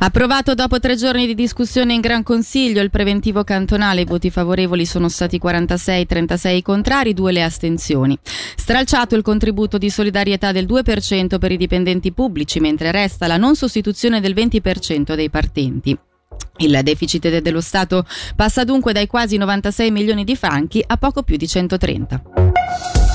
Approvato dopo tre giorni di discussione in Gran Consiglio il preventivo cantonale, i voti favorevoli sono stati 46, 36 contrari, 2 le astensioni. Stralciato il contributo di solidarietà del 2% per i dipendenti pubblici, mentre resta la non sostituzione del 20% dei partenti. Il deficit dello Stato passa dunque dai quasi 96 milioni di franchi a poco più di 130.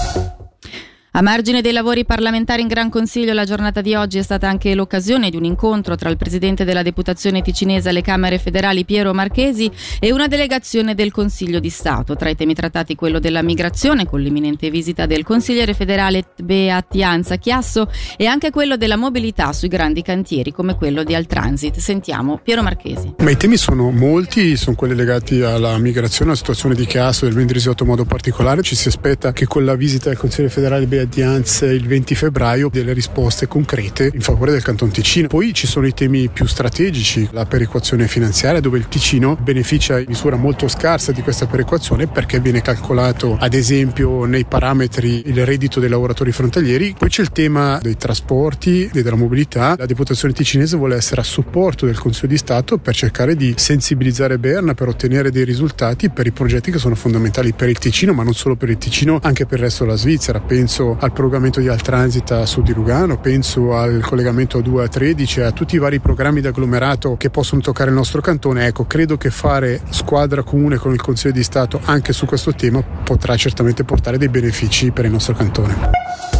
A margine dei lavori parlamentari in Gran Consiglio, la giornata di oggi è stata anche l'occasione di un incontro tra il presidente della Deputazione ticinese alle Camere federali Piero Marchesi e una delegazione del Consiglio di Stato. Tra i temi trattati quello della migrazione, con l'imminente visita del consigliere federale Beatianza Chiasso, e anche quello della mobilità sui grandi cantieri, come quello di Altransit. Sentiamo Piero Marchesi. Ma i temi sono molti, sono quelli legati alla migrazione, alla situazione di Chiasso, del Vendrisiotto in modo particolare. Ci si aspetta che con la visita del consigliere federale Beatianza di il 20 febbraio delle risposte concrete in favore del Canton Ticino. Poi ci sono i temi più strategici, la perequazione finanziaria dove il Ticino beneficia in misura molto scarsa di questa perequazione perché viene calcolato ad esempio nei parametri il reddito dei lavoratori frontalieri. Poi c'è il tema dei trasporti e della mobilità. La deputazione ticinese vuole essere a supporto del Consiglio di Stato per cercare di sensibilizzare Berna per ottenere dei risultati per i progetti che sono fondamentali per il Ticino, ma non solo per il Ticino, anche per il resto della Svizzera. Penso al prolungamento di Altransit a sud di Lugano, penso al collegamento 2 a 13, a tutti i vari programmi di agglomerato che possono toccare il nostro cantone. Ecco, credo che fare squadra comune con il Consiglio di Stato anche su questo tema potrà certamente portare dei benefici per il nostro cantone.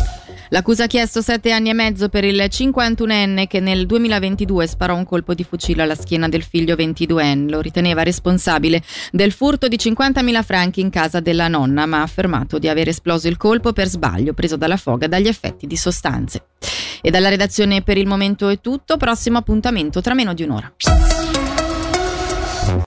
L'accusa ha chiesto sette anni e mezzo per il 51enne che nel 2022 sparò un colpo di fucile alla schiena del figlio 22enne. Lo riteneva responsabile del furto di 50.000 franchi in casa della nonna, ma ha affermato di aver esploso il colpo per sbaglio, preso dalla foga dagli effetti di sostanze. E dalla redazione per il momento è tutto, prossimo appuntamento tra meno di un'ora.